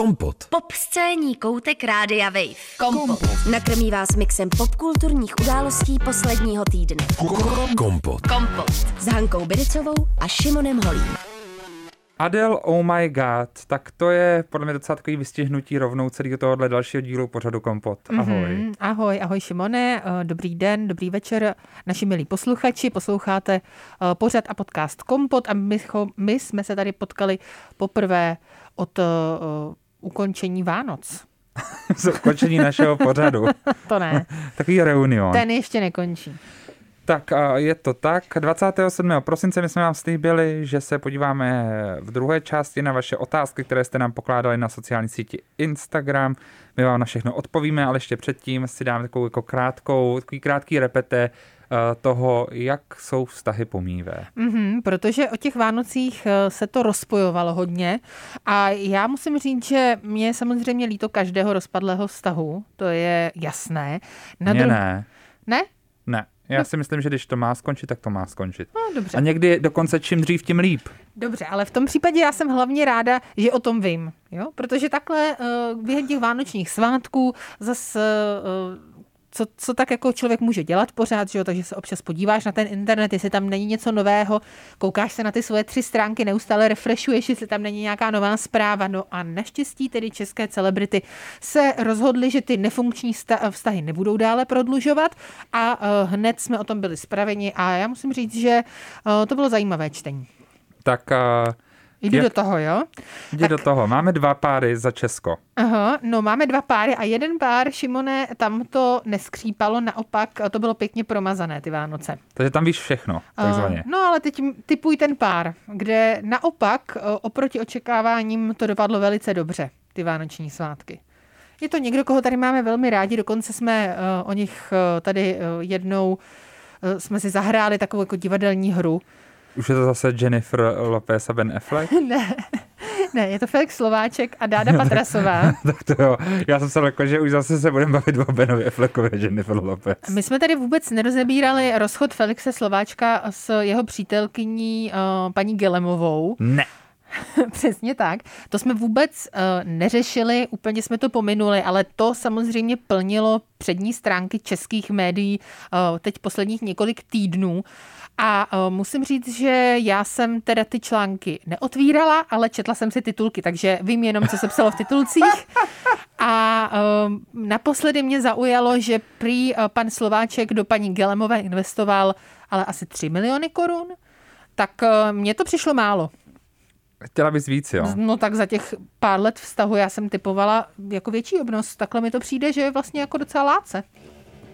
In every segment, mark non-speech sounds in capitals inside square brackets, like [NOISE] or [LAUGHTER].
Kompot. Pop scéní koutek Rádia Wave. Kompot. Nakrmí vás mixem popkulturních událostí posledního týdne. Kompot. Kompot. S Hankou Bidicovou a Šimonem Holím. Adele Oh My God, tak to je podle mě docela takový vystihnutí rovnou celého tohohle dalšího dílu pořadu Kompot. Ahoj. Mm-hmm. Ahoj, ahoj Šimone, eh, dobrý den, dobrý večer, naši milí posluchači, posloucháte eh, pořad a podcast Kompot a my, my jsme se tady potkali poprvé od uh, ukončení Vánoc. Z [LAUGHS] ukončení našeho pořadu. [LAUGHS] to ne. Takový reunion. Ten ještě nekončí. Tak a je to tak. 27. prosince my jsme vám slíbili, že se podíváme v druhé části na vaše otázky, které jste nám pokládali na sociální síti Instagram. My vám na všechno odpovíme, ale ještě předtím si dáme takovou jako krátkou, takový krátký repete toho, jak jsou vztahy pomívé. Mm-hmm, protože o těch Vánocích eh, se to rozpojovalo hodně a já musím říct, že mě je samozřejmě líto každého rozpadlého vztahu, to je jasné. Na dru... ne. Ne? Ne. Já si myslím, že když to má skončit, tak to má skončit. No, dobře. A někdy dokonce čím dřív, tím líp. Dobře, ale v tom případě já jsem hlavně ráda, že o tom vím, jo? protože takhle uh, během těch vánočních svátků zase uh, co, co tak jako člověk může dělat pořád, že jo? takže se občas podíváš na ten internet, jestli tam není něco nového, koukáš se na ty svoje tři stránky, neustále refreshuješ, jestli tam není nějaká nová zpráva. No a naštěstí tedy české celebrity se rozhodly, že ty nefunkční vztahy nebudou dále prodlužovat a uh, hned jsme o tom byli spraveni a já musím říct, že uh, to bylo zajímavé čtení. Tak uh... Jdu Jak? do toho, jo? Jdi tak... do toho. Máme dva páry za Česko. Aha, no máme dva páry a jeden pár, Šimone, tam to neskřípalo, naopak to bylo pěkně promazané ty Vánoce. Takže tam víš všechno, takzvaně. Uh, no ale teď typuj ten pár, kde naopak oproti očekáváním to dopadlo velice dobře, ty vánoční svátky. Je to někdo, koho tady máme velmi rádi, dokonce jsme uh, o nich uh, tady uh, jednou uh, jsme si zahráli takovou jako divadelní hru, už je to zase Jennifer Lopez a Ben Affleck? [LAUGHS] ne, ne, je to Felix Slováček a Dáda Patrasová. [LAUGHS] tak to jo, já jsem se lekl, že už zase se budeme bavit o Benovi Affleckovi a Jennifer Lopez. My jsme tady vůbec nerozebírali rozchod Felixe Slováčka s jeho přítelkyní uh, paní Gelemovou. Ne. [LAUGHS] Přesně tak. To jsme vůbec uh, neřešili, úplně jsme to pominuli, ale to samozřejmě plnilo přední stránky českých médií uh, teď posledních několik týdnů. A uh, musím říct, že já jsem teda ty články neotvírala, ale četla jsem si titulky, takže vím jenom, co se psalo v titulcích. A uh, naposledy mě zaujalo, že prý uh, pan Slováček do paní Gelemové investoval ale asi 3 miliony korun. Tak uh, mně to přišlo málo. Chtěla bys víc, jo? No tak za těch pár let vztahu já jsem typovala jako větší obnos. Takhle mi to přijde, že je vlastně jako docela láce.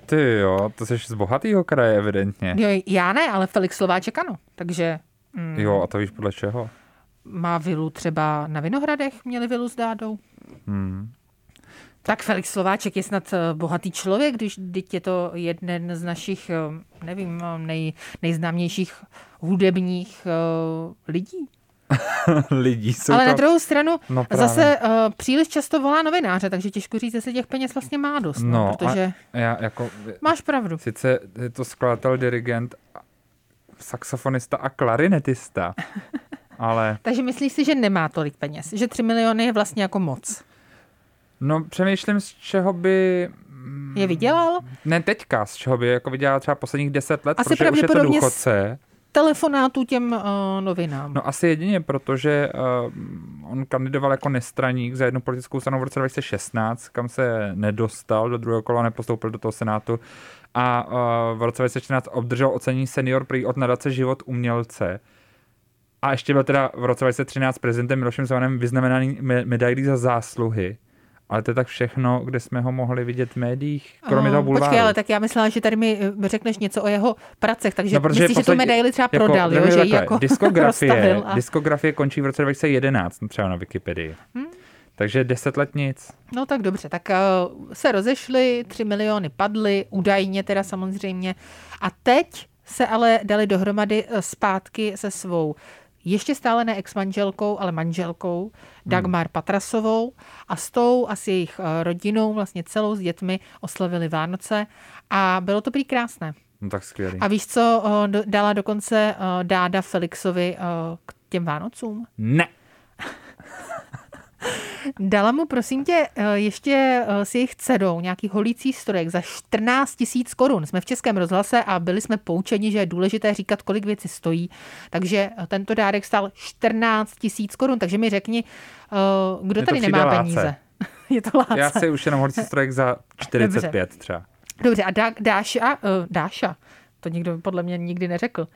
Ty jo, to jsi z bohatého kraje evidentně. Jo, já ne, ale Felix Slováček ano, takže... Mm, jo, a to víš podle čeho? Má vilu třeba na Vinohradech, měli vilu s Dádou. Hmm. Tak Felix Slováček je snad eh, bohatý člověk, když teď je to jeden z našich, eh, nevím, nej, nejznámějších hudebních uh, lidí. [LAUGHS] lidí. Jsou Ale to... na druhou stranu no zase uh, příliš často volá novináře, takže těžko říct, jestli těch peněz vlastně má dost. No, no protože já jako, máš pravdu. Sice je to skladatel, dirigent, saxofonista a klarinetista, [LAUGHS] ale... takže myslíš si, že nemá tolik peněz? Že 3 miliony je vlastně jako moc? No přemýšlím, z čeho by... Je vydělal? Ne teďka, z čeho by jako vydělal třeba posledních deset let, Asi protože už je to důchodce telefonátů těm uh, novinám? No asi jedině, protože uh, on kandidoval jako nestraník za jednu politickou stranu v roce 2016, kam se nedostal do druhého kola, nepostoupil do toho senátu a uh, v roce 2014 obdržel ocenění senior prý od nadace Život umělce. A ještě byl teda v roce 2013 prezidentem Milošem Zemanem vyznamenaný medailí za zásluhy. Ale to je tak všechno, kde jsme ho mohli vidět v médiích, kromě toho bulváru. Počkej, ale tak já myslela, že tady mi eh, řekneš něco o jeho pracech, takže no, myslíš, že tu medaili třeba jako, prodal, jo, že jako [LAUGHS] diskografie, a... diskografie končí v roce 2011, třeba na Wikipedii. Hmm? Takže deset let nic. No tak dobře, tak uh, se rozešli, tři miliony padly, údajně teda samozřejmě. A teď se ale dali dohromady eh, zpátky se svou ještě stále ne ex-manželkou, ale manželkou hmm. Dagmar hmm. Patrasovou a s tou a s jejich eh, rodinou, vlastně celou s dětmi oslavili Vánoce a bylo to prý krásné. No tak skvělý. A víš, co eh, dala dokonce eh, Dáda Felixovi k těm Vánocům? Ne. Dala mu, prosím tě, eh, ještě eh, s jejich dcerou nějaký holící strojek za 14 tisíc korun. Jsme v Českém rozhlase a byli jsme poučeni, že je důležité říkat, kolik věci stojí. Takže eh, tento dárek stál 14 tisíc korun. Takže mi řekni, kdo tady nemá Láce. peníze? [LAUGHS] Je to láce. Já si už jenom holící strojek za 45 třeba. Dobře, a Dá, Dáša, uh, Dáša, to nikdo podle mě nikdy neřekl.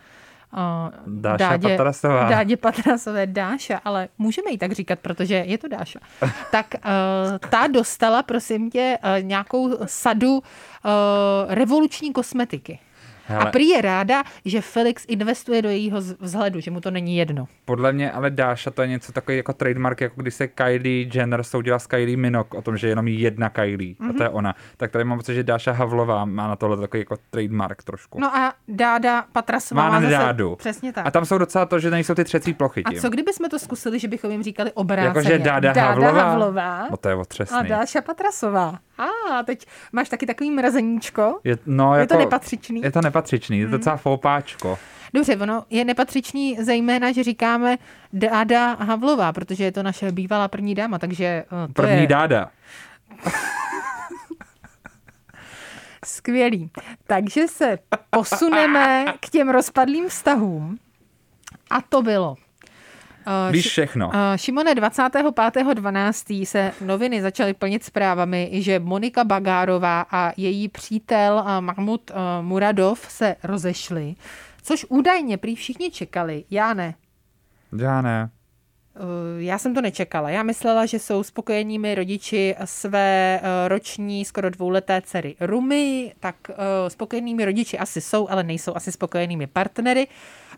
Uh, Dáša Patrasová. Dádě Patrasové, Dáša, ale můžeme jí tak říkat, protože je to Dáša. [LAUGHS] tak uh, ta dostala, prosím tě, uh, nějakou sadu uh, revoluční kosmetiky. Hele. A prý je ráda, že Felix investuje do jejího vzhledu, že mu to není jedno. Podle mě ale Dáša to je něco takový jako trademark, jako když se Kylie Jenner soudila s Kylie Minogue o tom, že je jenom jedna Kylie mm-hmm. a to je ona. Tak tady mám pocit, že Dáša Havlová má na tohle takový jako trademark trošku. No a Dáda Patrasová má má, na zase... Dádu. Přesně tak. A tam jsou docela to, že nejsou ty třecí plochy A tím. co kdybychom to zkusili, že bychom jim říkali obráceně? Jakože Dáda, Dáda Havlová. Havlová No to je a otřesný. Dáša Patrasová. A teď máš taky takový mrazeníčko. Je, no, Je jako, to nepatřičný. Je to nepatřičný, je to docela fopáčko. Dobře, ono je nepatřičný zejména, že říkáme Dáda Havlová, protože je to naše bývalá první dáma, takže eh, to První je dáda. [LAUGHS] skvělý. Takže se posuneme k těm rozpadlým vztahům. A to bylo. Eh, Víš všechno. Eh, Šimone, 25.12. se noviny začaly plnit zprávami, že Monika Bagárová a její přítel eh, Mahmud Muradov se rozešli, což údajně prý všichni čekali. Já ne. Já ne. Eh, Já jsem to nečekala. Já myslela, že jsou spokojenými rodiči své eh, roční, skoro dvouleté dcery Rumy, tak eh, spokojenými rodiči asi jsou, ale nejsou asi spokojenými partnery.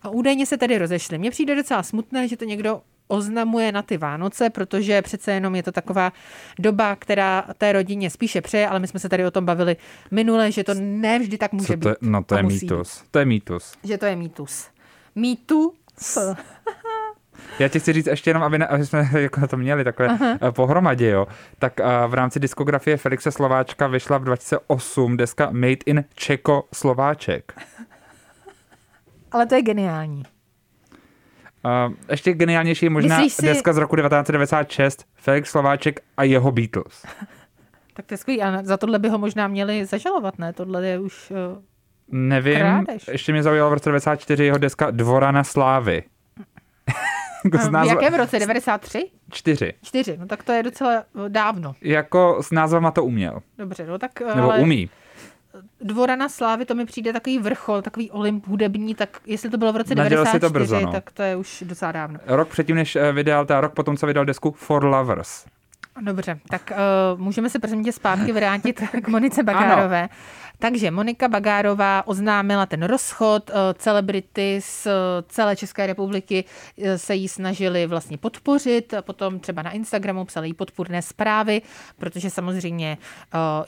A údajně se tedy rozešli. Mně přijde docela smutné, že to někdo oznamuje na ty Vánoce, protože přece jenom je to taková doba, která té rodině spíše přeje, ale my jsme se tady o tom bavili minule, že to ne vždy tak může Co to je? být. No to je mýtus. To je mýtus. Že to je mýtus. Mýtu s. Já ti chci říct ještě jenom, aby, ne, aby jsme [LAUGHS] jako to měli takhle uh pohromadě, jo. Tak uh, v rámci diskografie Felixe Slováčka vyšla v 2008 deska Made in Čeko Slováček. [LAUGHS] Ale to je geniální. Uh, ještě geniálnější je možná Myslíš si- deska z roku 1996 Felix Slováček a jeho Beatles. [LAUGHS] Tak to je skvělý. A za tohle by ho možná měli zažalovat, ne? Tohle je už... eh, Nevím, Krádež. ještě mě zaujalo v roce 94 jeho deska Dvora na slávy. Jako s v názv- jakém roce? 93? Čtyři. 4. No tak to je docela dávno. Jako s názvama to uměl. Dobře, no tak... Nebo ale umí. Dvora na slávy, to mi přijde takový vrchol, takový olymp hudební, tak jestli to bylo v roce Nadělal si 94, to brzo, no. tak to je už docela dávno. Rok předtím, než eh, vydal, ta rok potom, co vydal desku For Lovers. Dobře, tak uh, můžeme se prosím tě zpátky vrátit [LAUGHS] k Monice Bagárové. Takže Monika Bagárová oznámila ten rozchod, uh, celebrity z uh, celé České republiky uh, se jí snažili vlastně podpořit, potom třeba na Instagramu psali jí podpůrné zprávy, protože samozřejmě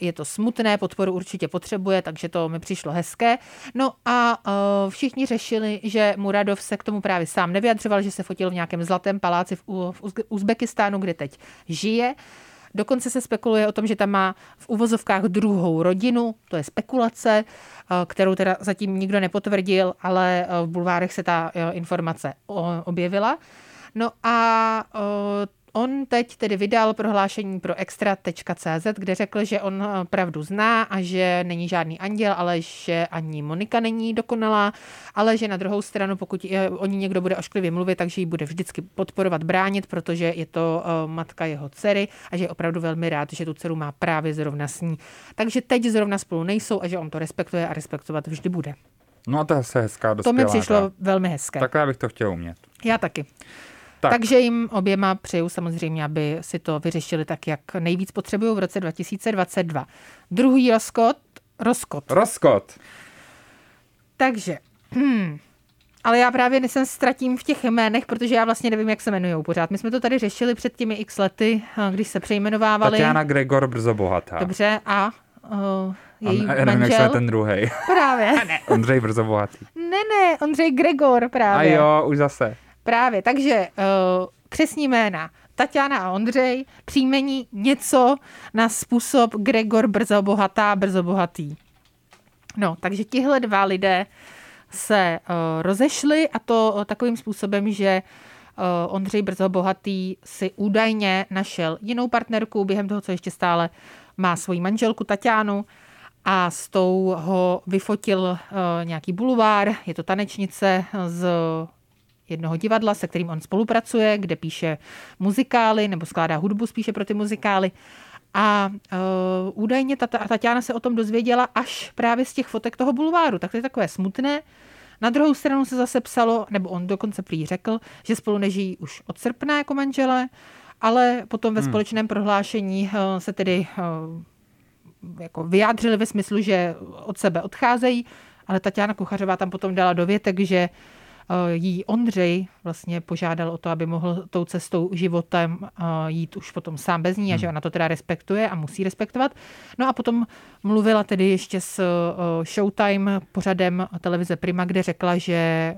je to smutné, podporu určitě potřebuje, takže to mi přišlo hezké. No a všichni řešili, že Muradov se k tomu právě sám nevyjadřoval, že se fotil v nějakém zlatém paláci v, Uzbekistánu, kde teď žije. Dokonce se spekuluje o tom, že tam má v uvozovkách druhou rodinu, to je spekulace, eh, kterou teda zatím nikdo nepotvrdil, ale eh, v bulvárech se ta eh, informace objevila. No a on teď tedy vydal prohlášení pro extra.cz, kde řekl, že on eh, pravdu zná a že není žádný anděl, ale že ani Monika není dokonalá, ale že na druhou stranu, pokud o ní někdo bude ošklivě mluvit, takže ji bude vždycky podporovat, bránit, protože je to eh, matka jeho dcery a že je opravdu velmi rád, že tu dceru má právě zrovna s ní. Takže teď zrovna spolu nejsou a že on to respektuje a respektovat vždy bude. No a to je hezká, To mi dospělá přišlo hra. velmi hezké. Takhle já bych to chtěl umět. Já taky. Tak. Takže jim oběma přeju samozřejmě, aby si to vyřešili tak, jak nejvíc potřebují v roce 2022. Druhý rozkot, rozkot. Rozkot. Takže, hmm, ale já právě se ztratím v těch jménech, protože já vlastně nevím, jak se jmenují pořád. My jsme to tady řešili před těmi x lety, a když se přejmenovávali. Tatiana Gregor brzo bohatá. Dobře, a uh, její A, já nevím, jak se manžel. ten druhý. Právě. Ne. [LAUGHS] Ondřej brzo bohatý. ne, ne, Ondřej Gregor A právě. jo, už zase. Právě, takže uh, křesní jména Tatiana a Ondřej, příjmení něco na způsob Gregor brzo bohatá, brzo bohatý. No, takže tihle dva lidé se uh, rozešli a to uh, takovým způsobem, že Ondřej Brzo Bohatý si údajně našel jinou partnerku během toho, co ještě stále má svoji manželku Tatianu a s tou ho vyfotil nějaký bulvár, je to tanečnice z jednoho divadla, se kterým on spolupracuje, kde píše muzikály nebo skládá hudbu spíše pro ty muzikály. A uh, údajně Tatiana se o tom dozvěděla až právě z těch fotek toho bulváru. Tak to je takové smutné. Na druhou stranu se zase psalo, nebo on dokonce prý řekl, že spolu nežijí už od srpna jako manžele, ale potom ve hmm. společném prohlášení uh, se tedy uh, jako vyjádřili ve smyslu, že od sebe odcházejí, ale Tatiana Kuchařová tam potom dala do větek, že Eh, jí Ondřej vlastně požádal o to, aby mohl tou cestou životem eh, jít už potom sám bez ní a že hmm. ona to teda respektuje a musí respektovat. No a potom mluvila tedy ještě s eh, Showtime pořadem televize Prima, kde řekla, že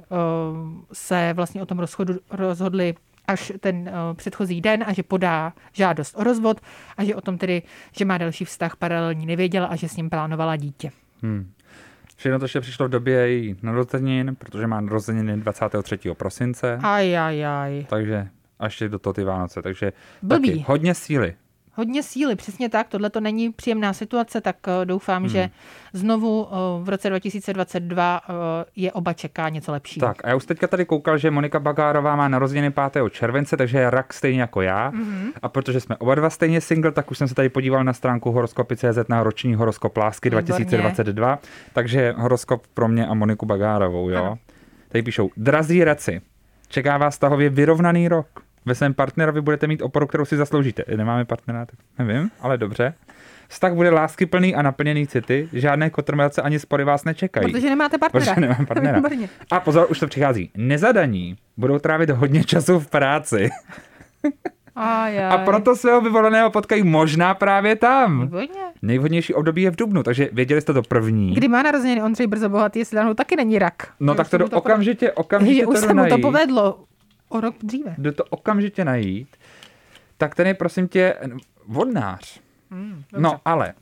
se vlastně o tom rozchodu rozhodli až ten předchozí den a že podá žádost o rozvod a že o tom tedy, že má další vztah paralelní nevěděla a že s ním plánovala dítě. Hmm. Všechno to ještě přišlo v době její narozenin, protože má narozeniny 23. prosince. Aj, aj, aj. Takže a ještě do toho ty Vánoce, takže Blbý. taky hodně síly hodně síly, přesně tak. Tohle to není příjemná situace, tak eh, doufám, hmm. že znovu eh, v roce 2022 eh, je oba čeká něco lepšího. Tak a já už teďka tady koukal, že Monika Bagárová má narozeniny 5. července, takže je rak stejně jako já. Hmm. A protože jsme oba dva stejně single, tak už jsem se tady podíval na stránku horoskopy.cz na roční horoskop lásky Výborně. 2022. Takže horoskop pro mě a Moniku Bagárovou, jo. Ano. Tady píšou, drazí reci, čeká vás tahově vyrovnaný rok ve svém partnerovi budete mít oporu, kterou si zasloužíte. Nemáme partnera, tak nevím, ale dobře. Vztah bude lásky plný a naplněný city, žádné kotrmelce ani spory vás nečekají. Protože nemáte partnera. Protože nemám partnera. A pozor, už to přichází. Nezadaní budou trávit hodně času v práci. Ajaj. A proto svého vyvoleného potkají možná právě tam. Výborně. Nejvhodnější období je v Dubnu, takže věděli jste to první. Kdy má narozeniny Ondřej Brzo Bohatý, jestli tam taky není rak. No tak to do okamžitě, okamžitě to už se mu to povedlo o rok dříve. Jde to okamžitě najít. Tak ten je prosím tě vodnář. Mm, no ale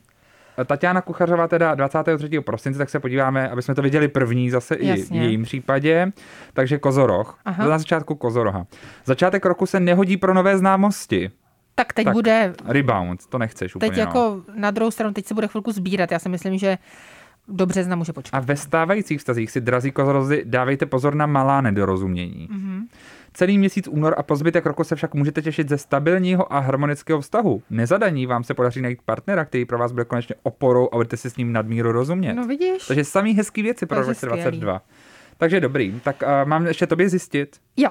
Tatiana Kuchařová teda 23. prosince, tak se podíváme, aby jsme to viděli první zase Jasně. i v jejím případě. Takže Kozoroch. Aha. Na začátku Kozoroha. Začátek roku se nehodí pro nové známosti. Tak teď tak, bude... Rebound, to nechceš teď úplně. Teď jako no. na druhou stranu, teď se bude chvilku sbírat. Já si myslím, že do března může počkat. A ve stávajících vztazích si, drazí kozorozy, dávejte pozor na malá nedorozumění. Mm-hmm. Celý měsíc únor a pozbytek roku se však můžete těšit ze stabilního a harmonického vztahu. Nezadaní vám se podaří najít partnera, který pro vás bude konečně oporou a budete si s ním nadmíru rozumět. No vidíš. Takže samý hezký věci pro 2022. Takže dobrý. Tak uh, mám ještě tobě zjistit. Jo.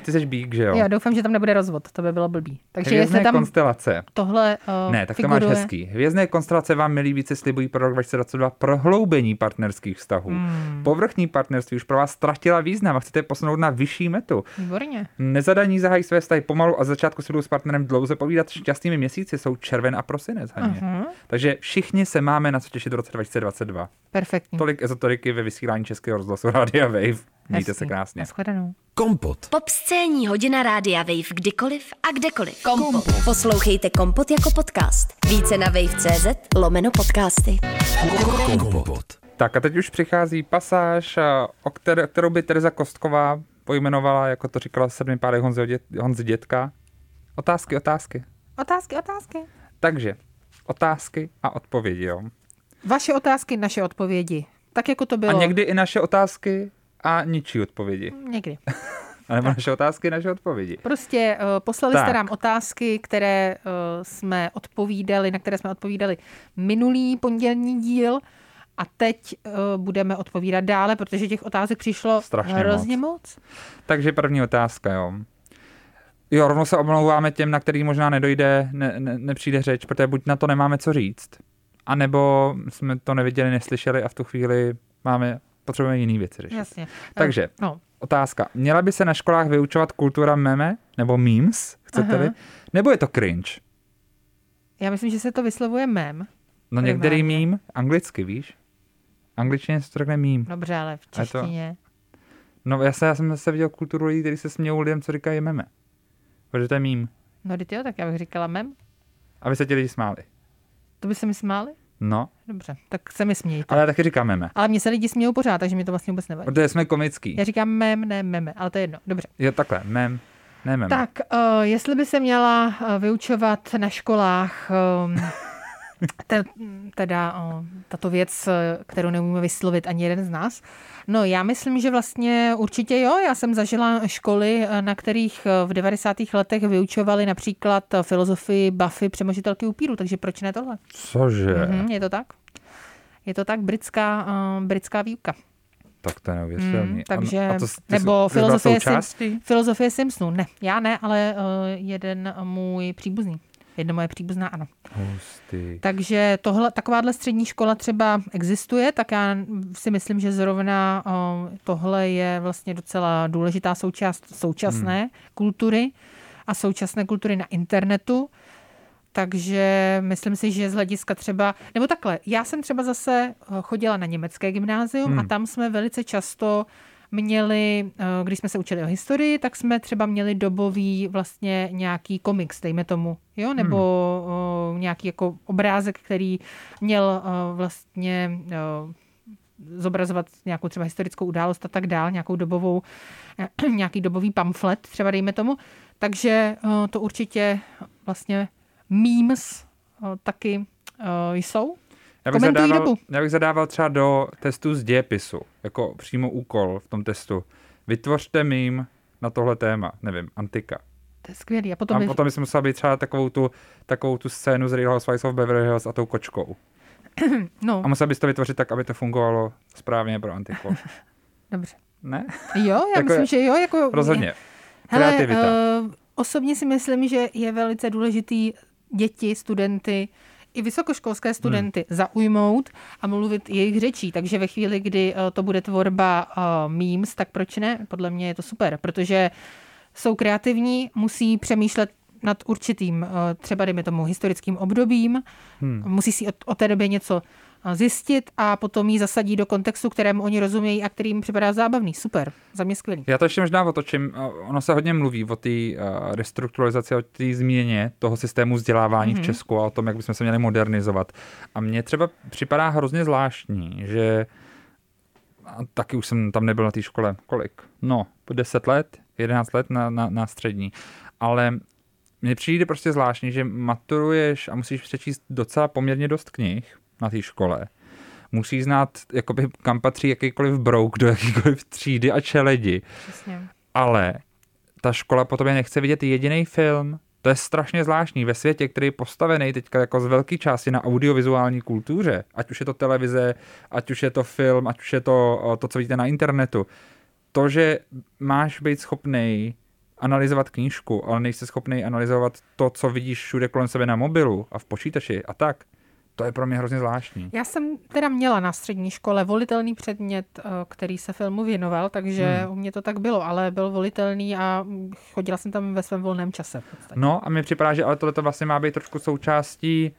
Ty jsi bík, že jo? Já doufám, že tam nebude rozvod, to by bylo blbý. Takže Hvězdné jestli tam konstelace. Tohle uh, Ne, tak figuruje... to máš hezký. Hvězdné konstelace vám milí více slibují pro rok 2022 prohloubení partnerských vztahů. Hmm. Povrchní partnerství už pro vás ztratila význam a chcete posunout na vyšší metu. Výborně. Nezadaní zahají své vztahy pomalu a začátku si budou s partnerem dlouze povídat. Šťastnými měsíci jsou červen a prosinec. Uh-huh. Takže všichni se máme na co těšit v roce 2022. Perfektní. Tolik ezoteriky ve vysílání Českého rozhlasu Radia Wave. Mějte se krásně. Naschledanou. Kompot. Pop scéní hodina Rádia Wave kdykoliv a kdekoliv. Kompot. Poslouchejte Kompot jako podcast. Více na wave.cz lomeno podcasty. Kompot. Tak a teď už přichází pasáž, o které, kterou by Tereza Kostková pojmenovala, jako to říkala sedmi pádech Honzi, dět, Honzi Dětka. Otázky, otázky. Otázky, otázky. Takže, otázky a odpovědi, jo. Vaše otázky, naše odpovědi. Tak jako to bylo. A někdy i naše otázky a ničí odpovědi. Někdy. [LAUGHS] A nebo naše otázky, naše odpovědi. Prostě uh, poslali tak. jste nám otázky, které uh, jsme odpovídali, na které jsme odpovídali minulý pondělní díl a teď uh, budeme odpovídat dále, protože těch otázek přišlo Strašně hrozně moc. moc. Takže první otázka, jo. Jo, rovnou se omlouváme těm, na který možná nedojde, ne, ne, nepřijde řeč, protože buď na to nemáme co říct, anebo jsme to neviděli, neslyšeli a v tu chvíli máme potřebujeme jiný věci řešit. Jasně. Takže, no. otázka. Měla by se na školách vyučovat kultura meme nebo memes, chcete-li? Nebo je to cringe? Já myslím, že se to vyslovuje mem. No některý meme, anglicky, víš? Angličtině se to řekne meme. Dobře, ale v češtině. To... No já, se, já jsem zase viděl kulturu lidí, kteří se smějou lidem, co říkají meme. Protože to je meme. No ty jo, tak já bych říkala mem. Aby se ti lidi smáli. To by se mi smáli? No, Dobře, tak se mi smějte. ale já taky říkám meme. Ale mě se lidi smějou pořád, takže mi to vlastně vůbec nevadí. Protože jsme komický. Já říkám mem, ne meme, ale to je jedno. Dobře. Je takhle, mem, ne mem. Tak, uh, jestli by se měla uh, vyučovat na školách um, [LAUGHS] te, teda uh, tato věc, kterou neumíme vyslovit ani jeden z nás, no já myslím, že vlastně určitě jo. Já jsem zažila školy, eh, na kterých eh, v 90. letech vyučovali například eh, filozofii Buffy přemožitelky upíru, takže proč ne tohle? Cože? Mhm, je to tak? Je to tak britská, uh, britská výuka. Tak to je neuvěřitelný. Mm, takže, A, a to, nebo jsi- filozofie, Sim, filozofie Simpsonů. Ne, já ne, ale uh, jeden můj příbuzný. Jedno moje příbuzná, ano. Hustý. Takže tohle, takováhle střední škola třeba existuje, tak já si myslím, že zrovna uh, tohle je vlastně docela důležitá součást současné hmm. kultury a současné kultury na internetu. Takže myslím si, že z hlediska třeba, nebo takhle, já jsem třeba zase chodila na německé gymnázium hmm. a tam jsme velice často měli, eh, když jsme se učili o historii, tak jsme třeba měli dobový vlastně nějaký komiks, dejme tomu, jo, nebo hmm. nějaký jako obrázek, který měl eh, vlastně eh, zobrazovat nějakou třeba historickou událost a tak dál, nějakou dobovou, [CLEARS THROAT] nějaký dobový pamflet, třeba dejme tomu. Takže eh, to určitě vlastně memes eh, taky eh, jsou. Já bych, Komentují zadával, dobu. já bych zadával třeba do testu z dějepisu, jako přímo úkol v tom testu. Vytvořte mím na tohle téma, nevím, antika. To je skvělý. A potom, A vy- potom bys musela být třeba takovou tu, takovou tu scénu z Real Housewives of Beverly Hills a tou kočkou. [CLEARS THROAT] no, A musel bys to vytvořit tak, aby to fungovalo správně pro antiku. [LAUGHS] dobře. Ne? Jo, já [LAUGHS] Jako myslím, že jo. Jako, Rozhodně. [LAUGHS] Hele, Kreativita. uh, osobně si myslím, že je velice důležitý děti, studenty, i vysokoškolské studenty hmm. zaujmout a mluvit jejich řečí. Takže ve chvíli, kdy uh, to bude tvorba uh, memes, tak proč ne? Podle mě je to super, protože jsou kreativní, musí přemýšlet nad určitým, uh, třeba dejme tomu, historickým obdobím, hmm. musí si o, o té době něco zjistit a potom ji zasadí do kontextu, kterému oni rozumějí a kterým připadá zábavný. Super, za mě skvělý. Já to ještě možná otočím. Ono se hodně mluví o té uh, restrukturalizaci, o té změně toho systému vzdělávání mm-hmm. v Česku a o tom, jak bychom se měli modernizovat. A mně třeba připadá hrozně zvláštní, že a taky už jsem tam nebyl na té škole, kolik? No, 10 let, 11 let na, na, na střední. Ale mně přijde prostě zvláštní, že maturuješ a musíš přečíst docela poměrně dost knih na té škole. Musíš znát, jakoby, kam patří jakýkoliv brouk do jakýkoliv třídy a čeledi. Přesně. Ale ta škola po tobě nechce vidět jediný film. To je strašně zvláštní ve světě, který je postavený teďka jako z velké části na audiovizuální kultuře. Ať už je to televize, ať už je to film, ať už je to to, co vidíte na internetu. To, že máš být schopný analyzovat knížku, ale nejsi schopný analyzovat to, co vidíš všude kolem sebe na mobilu a v počítači a tak, to je pro mě hrozně zvláštní. Já jsem teda měla na střední škole volitelný předmět, eh, který se filmu věnoval, takže hmm. u mě to tak bylo, ale byl volitelný a chodila jsem tam ve svém volném čase. Podstatě. No a mi připadá, že ale tohle to vlastně má být trošku součástí,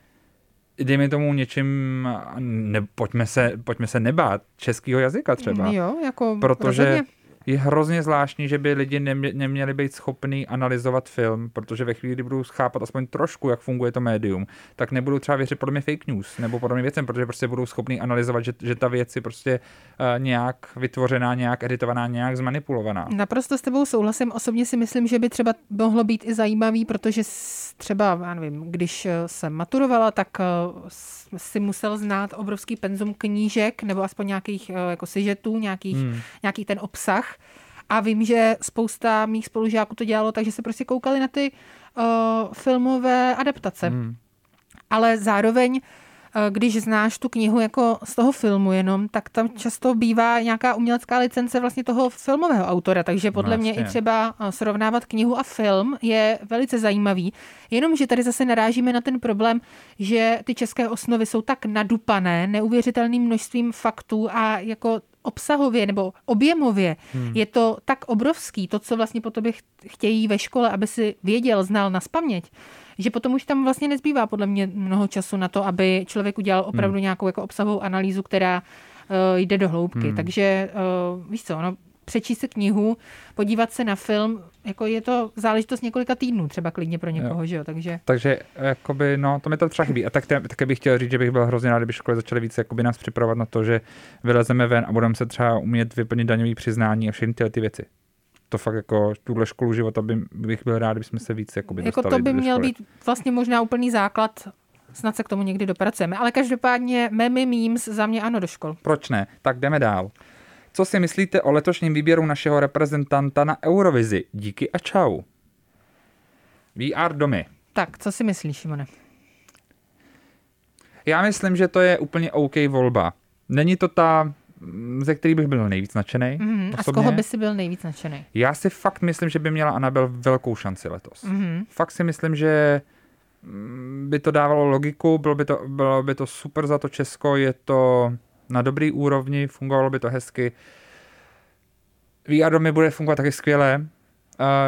dejme tomu něčím, ne, pojďme, se, pojďme se nebát, českého jazyka třeba. Jo, jako Protože rozhodně. Je hrozně zvláštní, že by lidi nemě, neměli být schopní analyzovat film, protože ve chvíli, kdy budou chápat aspoň trošku, jak funguje to médium, tak nebudou třeba věřit podle mě fake news nebo podobným věcem, protože prostě budou schopní analyzovat, že, že ta věc je prostě uh, nějak vytvořená, nějak editovaná, nějak zmanipulovaná. Naprosto s tebou souhlasím. Osobně si myslím, že by třeba mohlo být i zajímavý, protože třeba, já nevím, když eh, jsem maturovala, tak eh, si musel znát obrovský penzum knížek nebo aspoň nějakých jako sižetů, nějakých, hmm. nějaký ten obsah. A vím, že spousta mých spolužáků to dělalo, takže se prostě koukali na ty uh, filmové adaptace. Hmm. Ale zároveň eh, když znáš tu knihu jako z toho filmu jenom, tak tam často bývá nějaká umělecká licence vlastně toho filmového autora, takže podle No, mě i jasně. třeba eh, srovnávat knihu a film je velice zajímavý. Jenomže tady zase narážíme na ten problém, že ty české osnovy jsou tak nadupané neuvěřitelným množstvím faktů a jako obsahově nebo objemově hmm. je to tak obrovský, to, co vlastně po tobě ch- chtějí ve škole, aby si věděl, znal na spaměť, že potom už tam vlastně nezbývá podle mě mnoho času na to, aby člověk udělal opravdu hmm. nějakou jako obsahovou analýzu, která uh, jde do hloubky. Hmm. Takže uh, víš co, no, přečíst si knihu, podívat se na film, jako je to záležitost několika týdnů třeba klidně pro někoho, jo. že jo, takže... Takže jakoby, no, to mi to třeba chybí. A tak také bych chtěl říct, že bych byl hrozně rád, kdyby školy začaly více jakoby nás připravovat na to, že vylezeme ven a budeme se třeba umět vyplnit daňový přiznání a všechny tyhle ty věci to fakt jako tuhle školu života by, bych byl rád, kdybychom se víc jakoby Jako to by měl být vlastně možná úplný základ snad se k tomu někdy dopracujeme. Ale každopádně memy, memes za mě ano do škol. Proč ne? Tak jdeme dál. Co si myslíte o letošním výběru našeho reprezentanta na Eurovizi? Díky a čau. VR domy. Tak, co si myslíš, Šimone? Já myslím, že to je úplně OK volba. Není to ta, ze který bych byl nejvíc nadšený. Mm-hmm. A z koho by si byl nejvíc nadšený? Já si fakt myslím, že by měla Anabel velkou šanci letos. Mm-hmm. Fakt si myslím, že mm, by to dávalo logiku, bylo by to, bylo by to super za to Česko, je to na dobrý úrovni, fungovalo by to hezky. VR domy bude fungovat taky skvěle.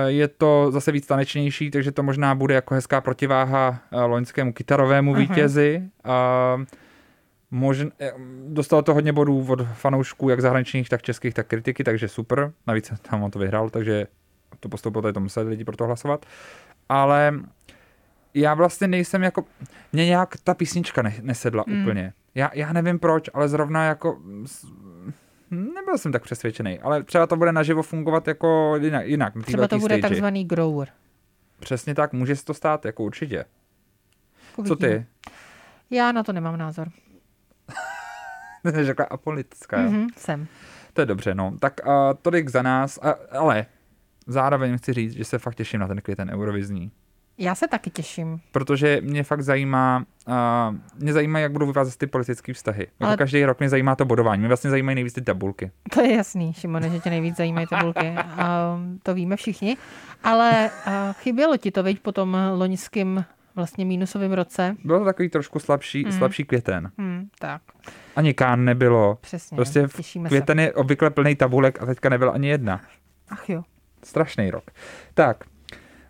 Je to zase víc tanečnější, takže to možná bude jako hezká protiváha loňskému kytarovému uh-huh. vítězi. Možn, eh, dostalo to hodně bodů od fanoušků, jak zahraničních, tak českých, tak kritiky, takže super. Navíc tam on to vyhrál, takže to postoupilo, tady to museli lidi pro to hlasovat. Ale já vlastně nejsem jako, mě nějak ta písnička ne, nesedla mm. úplně. Já, já nevím proč, ale zrovna jako nebyl jsem tak přesvědčený, ale třeba to bude naživo fungovat jako jinak. jinak třeba to bude stage. takzvaný grower. Přesně tak, může se to stát, jako určitě. Uvidíme. Co ty? Já na to nemám názor. [LAUGHS] Jsi řekla apolitická? Mm-hmm, jsem. To je dobře, no. Tak uh, tolik za nás, a, ale zároveň chci říct, že se fakt těším na ten květen eurovizní. Já se taky těším. Protože mě fakt zajímá, uh, mě zajímá, jak budou vypázet ty politické vztahy. Jako Ale... Jako každý rok mě zajímá to bodování. Mě vlastně zajímají nejvíc ty tabulky. To je jasný, Šimone, že tě nejvíc zajímají tabulky. [LAUGHS] A to víme všichni. Ale uh, chybělo ti to, veď, po tom loňském vlastně mínusovém roce. Bylo to takový trošku slabší, mm. slabší květen. Mm, tak. Ani kán nebylo. Přesně, prostě květen se. je obvykle plný tabulek a teďka nebyla ani jedna. Ach jo. Strašný rok. Tak,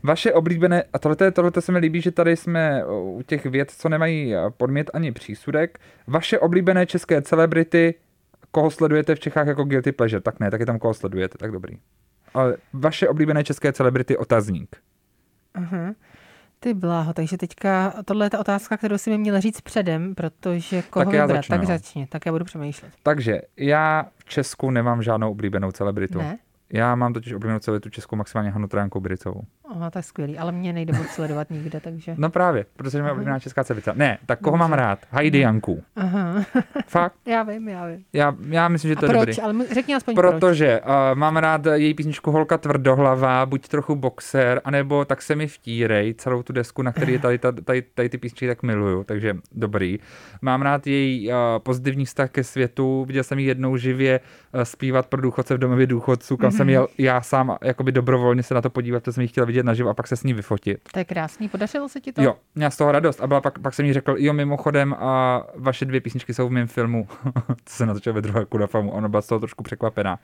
vaše oblíbené, a tohle, tohle se mi líbí, že tady jsme u těch věd, co nemají podmět ani přísudek. Vaše oblíbené české celebrity, koho sledujete v Čechách jako guilty pleasure? Tak ne, tak je tam koho sledujete, tak dobrý. Ale vaše oblíbené české celebrity otazník. Uh-huh. Ty bláho, takže teďka tohle je ta otázka, kterou si mi měla říct předem, protože koho tak vybrat, začnu, tak začni, tak já budu přemýšlet. Takže já v Česku nemám žádnou oblíbenou celebritu. Ne? Já mám totiž oblíbenou celou tu českou maximálně Hanu Tránkou Bricovou. Aha, tak skvělý, ale mě nejde moc sledovat nikde, takže... No právě, protože mě oblíbená česká celebrita. Ne, tak koho Dobře. mám rád? Heidi Janku. Aha. Fakt? [LAUGHS] já vím, já vím. Já, já myslím, že to A je proč? dobrý. Ale řekni aspoň Protože proč. Uh, mám rád její písničku Holka tvrdohlava, buď trochu boxer, anebo tak se mi vtírej, celou tu desku, na který je tady, tady, tady, tady ty písničky tak miluju, takže dobrý. Mám rád její uh, pozitivní vztah ke světu, viděl jsem ji jednou živě uh, zpívat pro důchodce v domově důchodců, kam mm-hmm. jsem jel já sám jakoby dobrovolně se na to podívat, to jsem ji chtěl vidět naživo a pak se s ní vyfotit. To je krásný, podařilo se ti to? Jo, měl z toho radost a byla pak, pak jsem jí řekl, jo mimochodem a vaše dvě písničky jsou v mém filmu, [LAUGHS] co se natočil ve druhé famu, ona byla z toho trošku překvapená.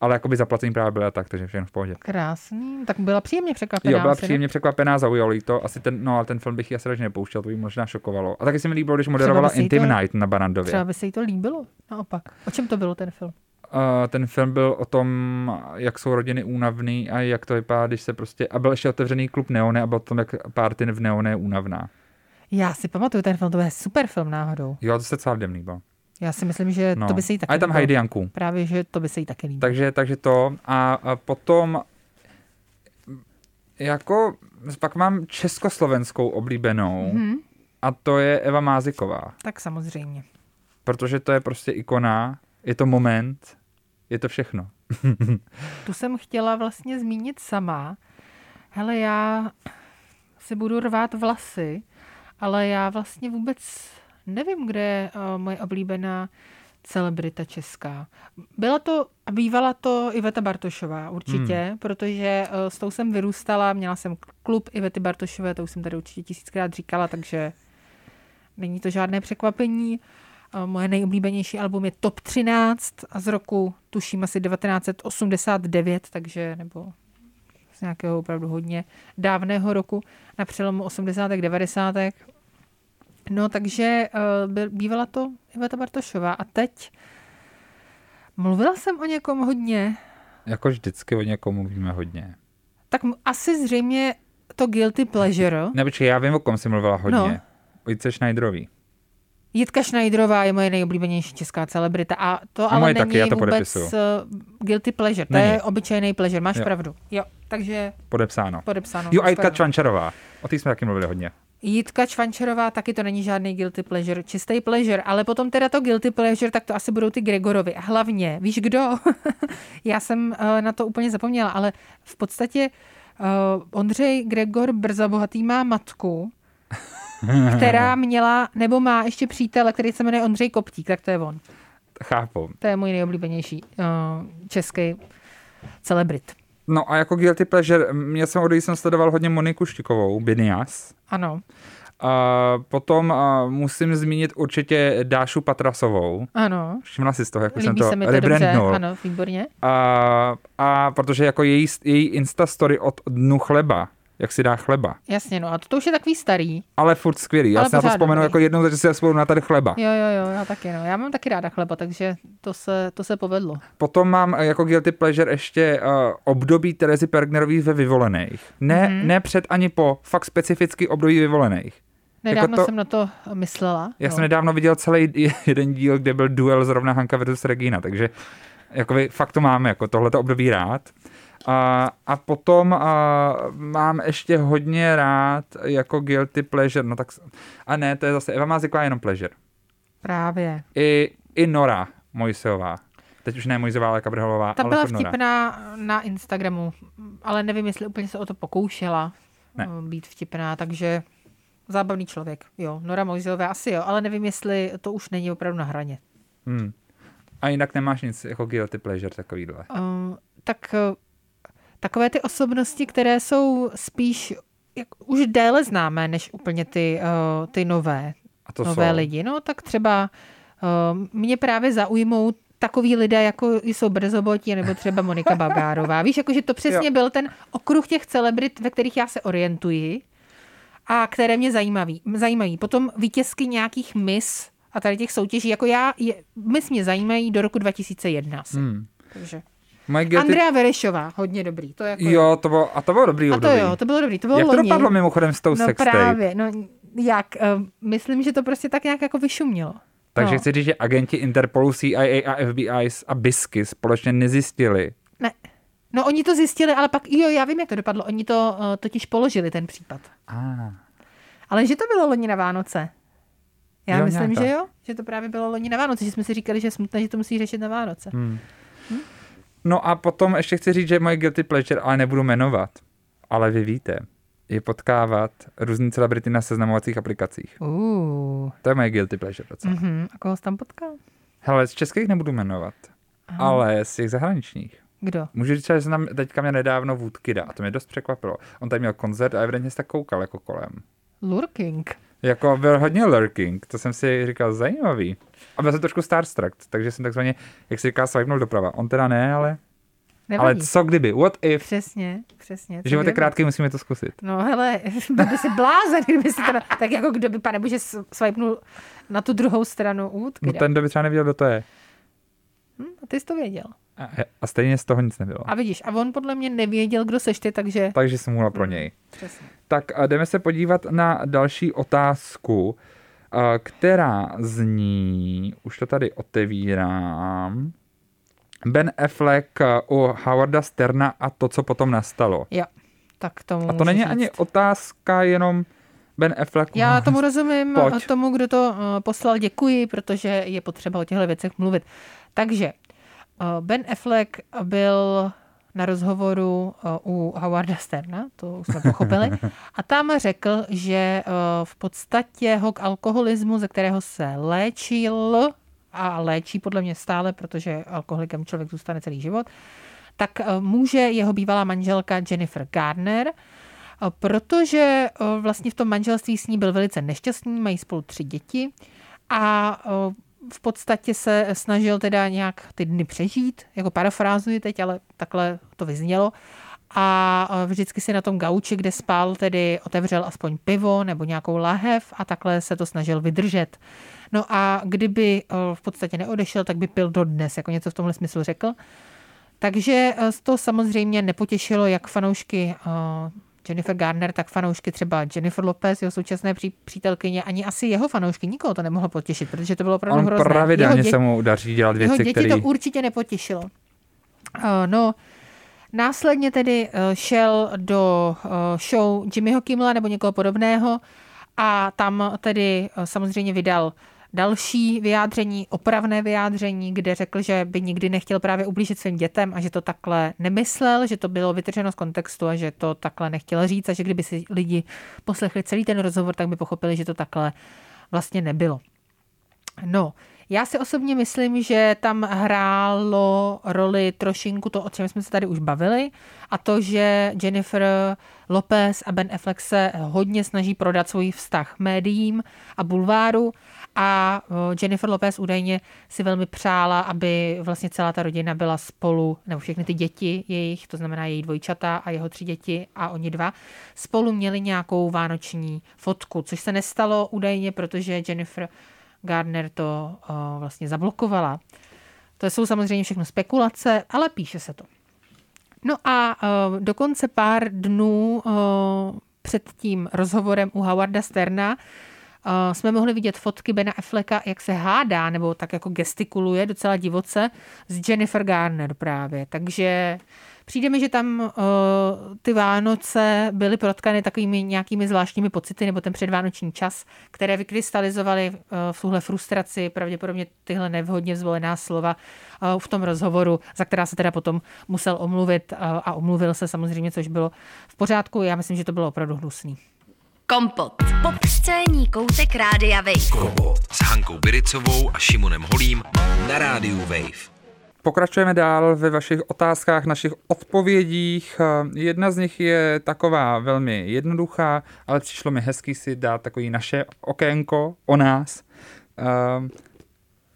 Ale jakoby zaplacení právě byla tak, takže všechno v pohodě. Krásný, tak byla příjemně překvapená. Jo, byla příjemně ne? překvapená, zaujalo jí to. Asi ten, no, ale ten film bych ji asi radši nepouštěl, to by možná šokovalo. A taky se mi líbilo, když moderovala Intim to, Night na Barandově. Třeba by se jí to líbilo, naopak. O čem to bylo ten film? Ten film byl o tom, jak jsou rodiny únavný a jak to vypadá, když se prostě... A byl ještě otevřený klub Neone a byl tom, jak party v Neone je únavná. Já si pamatuju ten film, to byl super film náhodou. Jo, to se celá líbil. Já si myslím, že no. to by se jí taky A je tam Heidi Janku. Právě, že to by se jí taky líbilo. Takže, takže to. A, a potom jako pak mám československou oblíbenou mm-hmm. a to je Eva Máziková. Tak samozřejmě. Protože to je prostě ikona, je to moment, je to všechno. [LAUGHS] tu jsem chtěla vlastně zmínit sama. Hele, já si budu rvát vlasy, ale já vlastně vůbec nevím, kde je uh, moje oblíbená celebrita česká. Byla to a bývala to Iveta Bartošová určitě, hmm. protože uh, s tou jsem vyrůstala, měla jsem klub Ivety Bartošové, to už jsem tady určitě tisíckrát říkala, takže není to žádné překvapení. Moje nejoblíbenější album je Top 13 a z roku, tuším, asi 1989, takže nebo z nějakého opravdu hodně dávného roku na přelomu 80. 90. No, takže uh, bývala to Iveta Bartošová. A teď mluvila jsem o někom hodně Jako vždycky o někom mluvíme hodně. Tak asi zřejmě to guilty pleasure. Ne, počkej, já vím, o kom jsi mluvila hodně. No. No. O Jitce Schneiderový. Jitka Schneiderová je moje nejoblíbenější česká celebrita a to A ale není taky, já to vůbec podepisuju. uh, guilty pleasure, to Není. je obyčejný pleasure, máš Jo. pravdu. Jo, takže Podepsáno. podepsáno. Jo, a Jitka. Čvančarová. O té jsme taky mluvili hodně. Jitka Čvančerová taky to není žádný guilty pleasure, čistý pleasure, ale potom teda to guilty pleasure, tak to asi budou ty Gregorovi. Hlavně, víš kdo? [LAUGHS] Já jsem uh, na to úplně zapomněla, ale v podstatě uh, Ondřej Gregor Brzabohatý má matku, [LAUGHS] která měla, nebo má ještě přítele, který se jmenuje Ondřej Koptík, tak to je on. Chápu. To je můj nejoblíbenější uh, český celebrit. No a jako guilty pleasure, mě jsem od jsem sledoval hodně Moniku Štikovou, Binias. Ano, A potom a musím zmínit určitě Dášu Patrasovou. ano. Všimla si z toho, jak už jsem Líbí to se mi to dobře, rebrandnul. ano, výborně. A, a protože jako její, její Instastory od dnu chleba, jak si dá chleba. Jasně, no a to, to už je takový starý. Ale furt skvělý. Já Ale si na to vzpomenu dobrý. jako jednou, že si spolu na tady chleba. Jo, jo, jo, já taky, no. Já mám taky ráda chleba, takže to se, to se povedlo. Potom mám eh, jako guilty pleasure ještě uh, období Terezy Pergnerový ve vyvolených. Ne, Mhm. mm-hmm. ne před ani po, fakt specificky období vyvolených. Nedávno to- jsem na to myslela. Já no. jsem nedávno viděl celý [LAUGHS] jeden díl, kde byl duel zrovna Hanka versus Regina, takže jakoby, fakt to mám, jako tohleto období rád. A, a potom a, mám ještě hodně rád jako guilty pleasure, no tak, a ne, to je zase, Eva Máziková je jenom pleasure. Právě. I, i Nora Mojsejová. Teď už ne Mojsejová, ale Kabrhelová, Ta ale byla vtipná na Instagramu, ale nevím, jestli úplně se o to pokoušela Ne. eh, být vtipná, takže zábavný člověk. Jo, Nora Mojzová asi jo, ale nevím, jestli to už není opravdu na hraně. Hmm. A jinak nemáš nic jako guilty pleasure takovýhle. Uh, tak uh, takové ty osobnosti, které jsou spíš jak, už déle známé, než úplně ty, uh, ty nové, A to nové jsou. lidi. No tak třeba uh, mě právě zaujmou takový lidé, jako jsou Brzoboti nebo třeba Monika Bagárová. Víš, jakože to přesně Jo. byl ten okruh těch celebrit, ve kterých já se orientuji a které mě zajímaví, zajímají. Potom vítězky nějakých mis a tady těch soutěží, jako já, je, mis mě zajímají do roku 2001. asi. Hmm. Takže. Guilty... Andrea Verešová, hodně dobrý. To jako Jo, to bylo, a to bylo dobrý a to období. jo, to bylo dobrý, to bylo Jak to loni. dopadlo mimochodem s tou No sextape? právě, no jak, uh, myslím, že to prostě tak nějak jako vyšumělo. Takže no. chci říct, že agenti Interpolu, CIA a FBI a BISky společně nezjistili. Ne. No oni to zjistili, ale pak, jo, já vím, jak to dopadlo. Oni to uh, totiž položili, ten případ. Ah. Ale že to bylo loni na Vánoce. Já Jo, myslím, nějaká. že jo, že to právě bylo loni na Vánoce, že jsme si říkali, že je smutné, že to musí řešit na Vánoce. Hmm. No a potom ještě chci říct, že moje guilty pleasure, ale nebudu jmenovat, ale vy víte, je potkávat různý celebrity na seznamovacích aplikacích. Uh, To je moje guilty pleasure docela. uh-huh. A koho jsi tam potkal? Hele, z českých nebudu jmenovat, ale z těch zahraničních. Kdo? Můžu říct, že jsem teďka mě nedávno Woodkida a to mě dost překvapilo. On tady měl koncert a evidentně se tak koukal jako kolem. Lurking. Jako byl hodně lurking, to jsem si říkal zajímavý. A byl jsem trošku starstruck, takže jsem takzvaně, jak se říká, swipenul doprava. On teda ne, ale, ale Nevadí. co kdyby, what if? Přesně, přesně. co Život je krátký, musíme to zkusit. No hele, [LAUGHS] byl by si blázen, kdyby si teda, tak jako kdo by, pane bože, swipenul na tu druhou stranu útky. No ten, kdo by třeba nevěděl, kdo to je. hm, a ty jsi to věděl. A, a stejně z toho nic nebylo. A vidíš, a on podle mě nevěděl, kdo seš ty, takže... Takže jsem mohla pro něj. Přesně. Tak a jdeme se podívat na další otázku, která zní, už to tady otevírám, Ben Affleck u Howarda Sterna a to, co potom nastalo. Jo, tak tomu A to není říct. ani otázka jenom Ben Affleck. Já tomu rozumím, Pojď. tomu, kdo to eh, poslal, děkuji, protože je potřeba o těchto věcech mluvit. Takže Ben Affleck byl na rozhovoru eh, u Howarda Sterna, to už jsme pochopili, [LAUGHS] a tam řekl, že eh, v podstatě ho k alkoholismu, ze kterého se léčil a léčí podle mě stále, protože alkoholikem člověk zůstane celý život, tak eh, může jeho bývalá manželka Jennifer Gardner, protože vlastně v tom manželství s ní byl velice nešťastný, mají spolu tři děti a v podstatě se snažil teda nějak ty dny přežít, jako parafrázuji teď, ale takhle to vyznělo. A o, vždycky si na tom gauči, kde spal, tedy otevřel aspoň pivo nebo nějakou lahev a takhle se to snažil vydržet. No a kdyby o, v podstatě neodešel, tak by pil dodnes, jako něco v tomhle smyslu řekl. Takže eh, to samozřejmě nepotěšilo jak fanoušky Jennifer Garner, tak fanoušky třeba Jennifer Lopez, jeho současné pří, přítelkyně, ani asi jeho fanoušky, nikoho to nemohlo potěšit, protože to bylo opravdu On hrozné. pravidelně jeho se mu daří dělat věci, děti které... to určitě nepotěšilo. Uh, no, následně tedy uh, šel do uh, show Jimmyho Kimmela nebo někoho podobného a tam tedy uh, samozřejmě vydal další vyjádření, opravné vyjádření, kde řekl, že by nikdy nechtěl právě ublížit svým dětem a že to takhle nemyslel, že to bylo vytrženo z kontextu a že to takhle nechtěl říct a že kdyby si lidi poslechli celý ten rozhovor, tak by pochopili, že to takhle vlastně nebylo. No, já si osobně myslím, že tam hrálo roli trošinku to, o čem jsme se tady už bavili, a to, že Jennifer Lopez a Ben Affleck se hodně snaží prodat svůj vztah médiím a bulváru a Jennifer Lopez údajně si velmi přála, aby vlastně celá ta rodina byla spolu, nebo všechny ty děti jejich, to znamená její dvojčata a jeho tři děti a oni dva, spolu měli nějakou vánoční fotku, což se nestalo údajně, protože Jennifer Gardner to uh, vlastně zablokovala. To jsou samozřejmě všechno spekulace, ale píše se to. No a uh, dokonce pár dnů uh, před tím rozhovorem u Howarda Sterna jsme mohli vidět fotky Bena Afflecka, jak se hádá, nebo tak jako gestikuluje docela divoce s Jennifer Garner právě. Takže Přijde mi, že tam uh, ty Vánoce byly protkany takovými nějakými zvláštními pocity, nebo ten předvánoční čas, které vykrystalizovaly uh, v tuhle frustraci, pravděpodobně tyhle nevhodně zvolená slova uh, v tom rozhovoru, za která se teda potom musel omluvit uh, a omluvil se samozřejmě, což bylo v pořádku. Já myslím, že to bylo opravdu hnusný. Kompot. Pop scéní koutek Rádia Wave. Kompot s Hankou Biricovou a Šimonem Holím na rádiu Wave. Pokračujeme dál ve vašich otázkách, našich odpovědích. Jedna z nich je taková velmi jednoduchá, ale přišlo mi hezký si dát takový naše okénko o nás.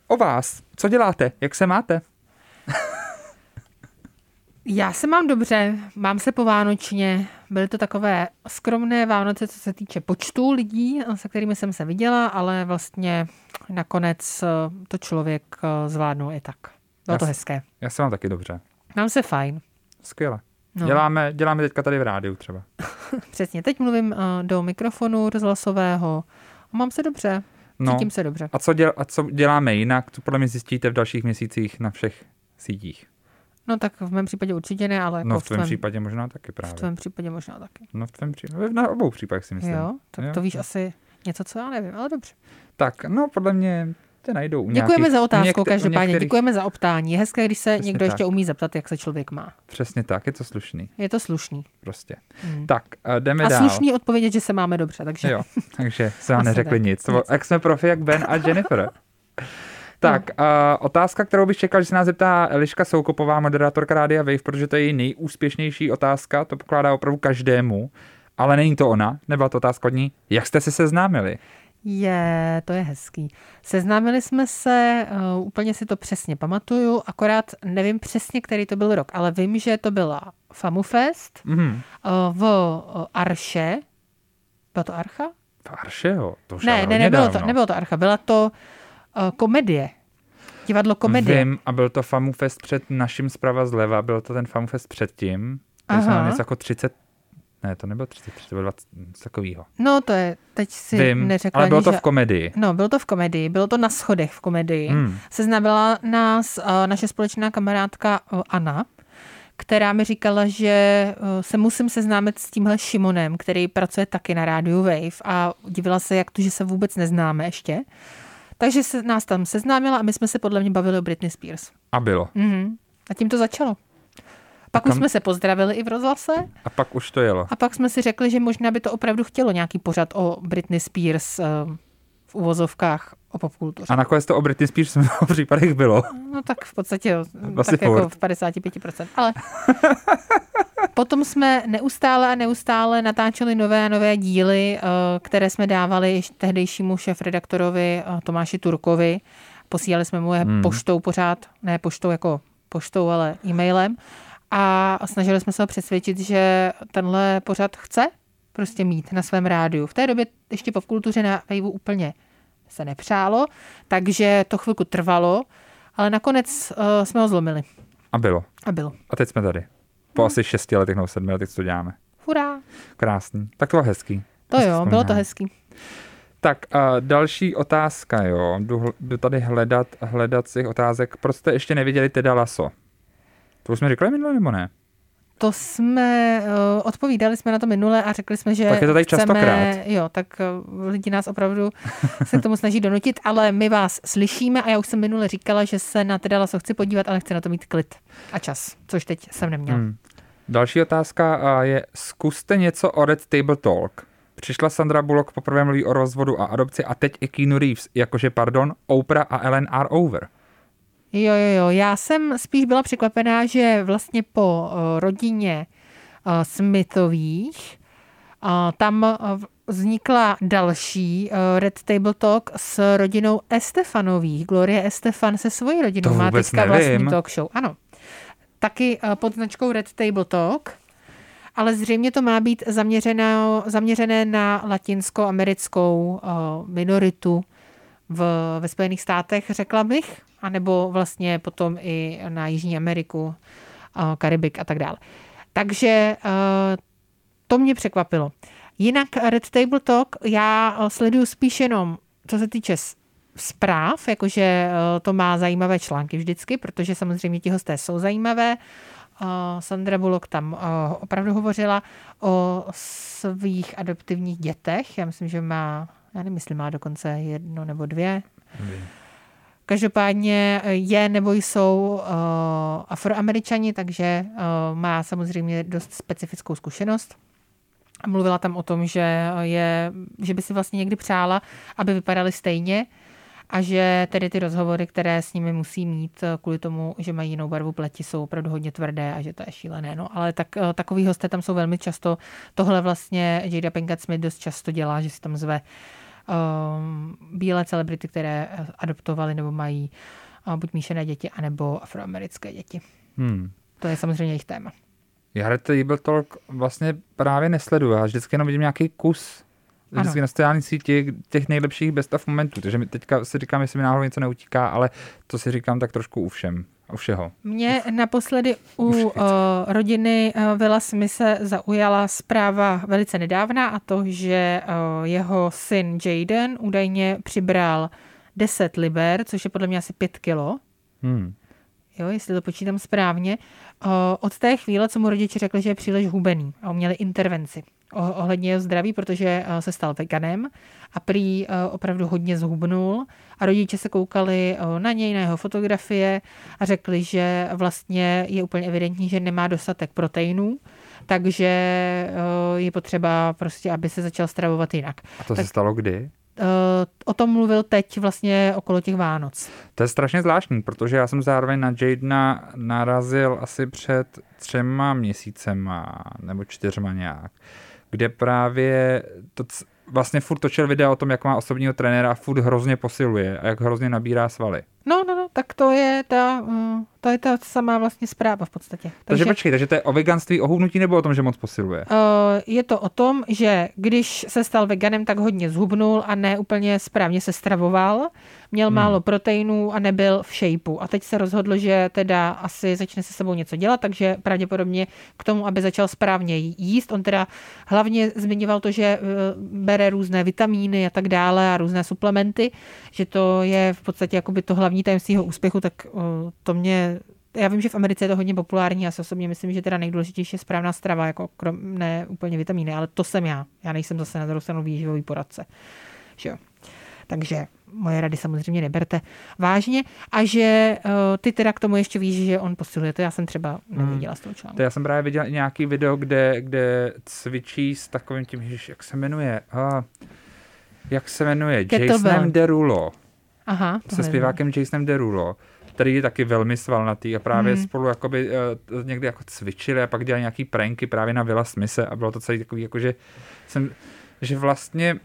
O vás. Co děláte? Jak se máte? Já se mám dobře, mám se povánočně. Byly to takové skromné Vánoce, co se týče počtu lidí, se kterými jsem se viděla, ale vlastně nakonec to člověk zvládnul i tak. Bylo já to hezké. Já se mám taky dobře. Mám se fajn. Skvěle. No. Děláme, děláme teďka tady v rádiu třeba. [LAUGHS] Přesně, teď mluvím uh, do mikrofonu rozhlasového. Mám se dobře. No. Cítím se dobře. A co, děl, a co děláme jinak? Co podle mě zjistíte v dalších měsících na všech sítích? No tak v mém případě určitě ne, ale... No jako v tvém případě možná taky právě. V tvém případě možná taky. No v tvém případě, na obou případech si myslím. Jo, tak jo? to víš asi něco, co já nevím, ale dobře. Tak, no podle mě tě najdou. U Děkujeme nějakých, za otázku, některý, každopádně. Některých... Děkujeme za optání. Je hezké, když se Přesně někdo tak. ještě umí zeptat, jak se člověk má. Přesně tak, je to slušný. Je to slušný. Prostě. Hmm. Tak, jdeme a dál. A slušný odpovědět, že se máme dobře, takže... Jo, takže se vám neřekli nic. nic. Jak jsme profi, jak Ben a Jennifer. [LAUGHS] Tak, uh, otázka, kterou bych čekal, že se nás zeptá Eliška Soukopová, moderátorka Rádia Wave, protože to je její nejúspěšnější otázka, to pokládá opravdu každému, ale není to ona, nebyla to otázka od ní. Jak jste se seznámili? Je, to je hezký. Seznámili jsme se, uh, úplně si to přesně pamatuju, akorát nevím přesně, který to byl rok, ale vím, že to byla FamuFest mm-hmm. uh, v uh, Arše. Byla to Archa? V Arše, jo? To už ne, ne, nebylo to, nebylo to Archa, byla to uh, komedie. Divadlo komedie. Vím, a byl to FamuFest před naším zprava zleva, byl to ten FamuFest předtím. Aha. Jsme něco jako 30 ne, to nebylo 33, to bylo 20, takového. No to je, teď si Vím, neřekla ale bylo to že... v komedii. No, bylo to v komedii, bylo to na schodech v komedii. Hmm. Seznamila nás uh, naše společná kamarádka uh, Anna, která mi říkala, že uh, se musím seznámit s tímhle Šimonem, který pracuje taky na rádiu Wave a divila se, jak to, že se vůbec neznáme ještě. Takže se nás tam seznámila a my jsme se podle mě bavili o Britney Spears. A bylo. Mm-hmm. A tím to začalo. Pak kam... už jsme se pozdravili i v rozhlase. A pak už to jelo. A pak jsme si řekli, že možná by to opravdu chtělo nějaký pořad o Britney Spears uh, v uvozovkách o popkultuře. A nakonec to o Britney Spears v [LAUGHS] případech bylo. No tak v podstatě Asi tak jako v 55%. Ale [LAUGHS] potom jsme neustále a neustále natáčeli nové a nové díly, uh, které jsme dávali tehdejšímu šéf-redaktorovi Tomáši Turkovi. Posílali jsme mu je hmm. poštou pořád, ne poštou jako poštou, ale e-mailem a snažili jsme se ho přesvědčit, že tenhle pořad chce prostě mít na svém rádiu. V té době ještě po kultuře na Vejvu úplně se nepřálo, takže to chvilku trvalo, ale nakonec uh, jsme ho zlomili. A bylo. A bylo. A teď jsme tady. Po asi šesti letech nebo sedmi letech, co to děláme. Hurá. Krásný. Tak to bylo hezký. To jo, bylo to hezký. Tak a další otázka, jo. Jdu, jdu tady hledat, hledat z těch otázek. Proč jste ještě neviděli Teda Laso? To už jsme říkali minule, nebo ne? To jsme, uh, odpovídali jsme na to minule a řekli jsme, že Tak je to tady chceme, častokrát. jo, tak uh, lidi nás opravdu se k tomu snaží donutit, ale my vás slyšíme a já už jsem minule říkala, že se na teda laso chci podívat, ale chci na to mít klid a čas, což teď jsem neměla. Hmm. Další otázka je, zkuste něco o Red Table Talk. Přišla Sandra Bullock, poprvé mluví o rozvodu a adopci a teď i Keanu Reeves, jakože pardon, Oprah a Ellen are over. Jo, jo, jo. Já jsem spíš byla překvapená, že vlastně po uh, rodině uh, Smithových uh, tam vznikla další Red Table Talk s rodinou Estefanových. Glorie Estefan se svojí rodinou má teďka nevím. vlastní talk show. Ano. Taky pod značkou Red Table Talk. Ale zřejmě to má být zaměřené, zaměřené na latinskoamerickou minoritu v, ve Spojených státech, řekla bych, anebo vlastně potom i na Jižní Ameriku, uh, Karibik a tak dále. Takže uh, to mě překvapilo. Jinak Red Table Talk já uh, sleduju spíš jenom, co se týče zpráv, jakože to má zajímavé články vždycky, protože samozřejmě ti hosté jsou zajímavé. Sandra Bullock tam opravdu hovořila o svých adoptivních dětech. Já myslím, že má, já jestli má dokonce jedno nebo dvě. Každopádně je nebo jsou uh, afroameričani, takže uh, má samozřejmě dost specifickou zkušenost. Mluvila tam o tom, že, je, že by si vlastně někdy přála, aby vypadali stejně a že tedy ty rozhovory, které s nimi musí mít eh, kvůli tomu, že mají jinou barvu pleti, jsou opravdu hodně tvrdé a že to je šílené. No, ale tak, eh, takový hosté tam jsou velmi často. Tohle vlastně Jada Pinkett Smith dost často dělá, že si tam zve um, bílé celebrity, které eh, adoptovali nebo mají uh, buď míšené děti, anebo afroamerické děti. Hmm. To je samozřejmě jejich téma. Já Table Talk vlastně právě nesleduju, já vždycky jenom vidím nějaký kus vždycky Ano. na sociální síti těch nejlepších best of momentů, takže mi teďka si říkám, jestli mi náhodou něco neutíká, ale to si říkám tak trošku u všem, u všeho. Mě naposledy u uh, rodiny uh, Vila Smise zaujala zpráva velice nedávná a to, že uh, jeho syn Jaden údajně přibral 10 liber, což je podle mě asi 5 kilo. Hmm. Jo, jestli to počítám správně. Uh, od té chvíle, co mu rodiče řekli, že je příliš hubený a měli intervenci ohledně jeho zdraví, protože uh, se stal veganem a prý uh, opravdu hodně zhubnul a rodiče se koukali uh, na něj, na jeho fotografie a řekli, že vlastně je úplně evidentní, že nemá dostatek proteinů, takže je potřeba prostě, aby se začal stravovat jinak. A to Tak- se stalo kdy? O tom mluvil teď vlastně okolo těch Vánoc. To je strašně zvláštní, protože já jsem zároveň na Jadena narazil asi před třema měsícema nebo čtyřma nějak, kde právě to vlastně furt točil video o tom, jak má osobního trenéra a furt hrozně posiluje a jak hrozně nabírá svaly. No, no, no, tak to je ta, uh, to je ta samá vlastně zpráva v podstatě. Takže počkej, takže to je o veganství, o hubnutí nebo o tom, že moc posiluje? Uh, je to o tom, že když se stal veganem, tak hodně zhubnul a ne úplně správně se stravoval. Měl hmm. málo proteinů a nebyl v shapeu. A teď se rozhodl, že teda asi začne se sebou něco dělat, takže pravděpodobně k tomu, aby začal správně jíst. On teda hlavně zmiňoval to, že uh, bere různé vitamíny a tak dále a různé suplementy, že to je v podstatě jakoby to hlavní tajemství jeho úspěchu, tak uh, to mě já vím, že v Americe je to hodně populární, já si osobně myslím, že teda nejdůležitější je správná strava, jako krom, ne úplně vitamíny, ale to jsem já. Já nejsem zase na druhou stranu výživový poradce. Že jo. Takže moje rady samozřejmě neberte vážně. A že uh, ty teda k tomu ještě víš, že on posiluje, to já jsem třeba neviděla z toho článku. To já jsem právě viděl i nějaký video, kde, kde cvičí s takovým tím, ježiš, jak se jmenuje, a, jak se jmenuje, Kettlebell. Jasonem Derulo, Aha, se nevím. zpěvákem Jasonem Derulo, který je taky velmi svalnatý a právě Hmm. spolu jakoby, uh, někdy jako cvičili a pak dělali nějaký pranky právě na Vila Smise a bylo to celý takový, jako že jsem, že vlastně,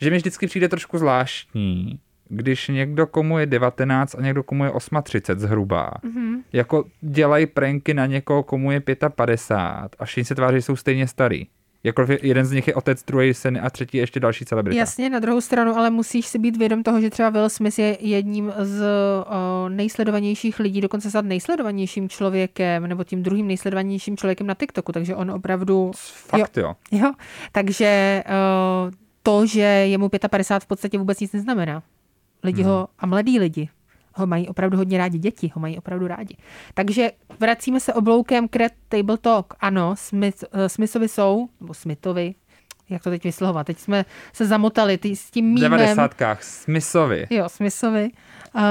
že mi vždycky přijde trošku zvláštní, když někdo komu je 19 a někdo komu je 38 zhruba, Mhm. jako dělají pranky na někoho, komu je 55 a všichni se tváří, že jsou stejně starý. Jako jeden z nich je otec, druhý syn a třetí je ještě další celebrita. Jasně, na druhou stranu, ale musíš si být vědom toho, že třeba Will Smith je jedním z o, nejsledovanějších lidí, dokonce snad nejsledovanějším člověkem, nebo tím druhým nejsledovanějším člověkem na TikToku, takže on opravdu... Fakt jo. Jo, jo. takže o, to, že je mu 55 v podstatě vůbec nic neznamená. Lidi hmm. ho, a mladí lidi, ho mají opravdu hodně rádi, děti ho mají opravdu rádi. Takže vracíme se obloukem k Red Table Talk. Ano, Smith, uh, Smithovi jsou, nebo Smithovi, jak to teď vyslohovat, teď jsme se zamotali ty, s tím mýmem. V 90. Smithovi. Jo, Smithovi. Uh,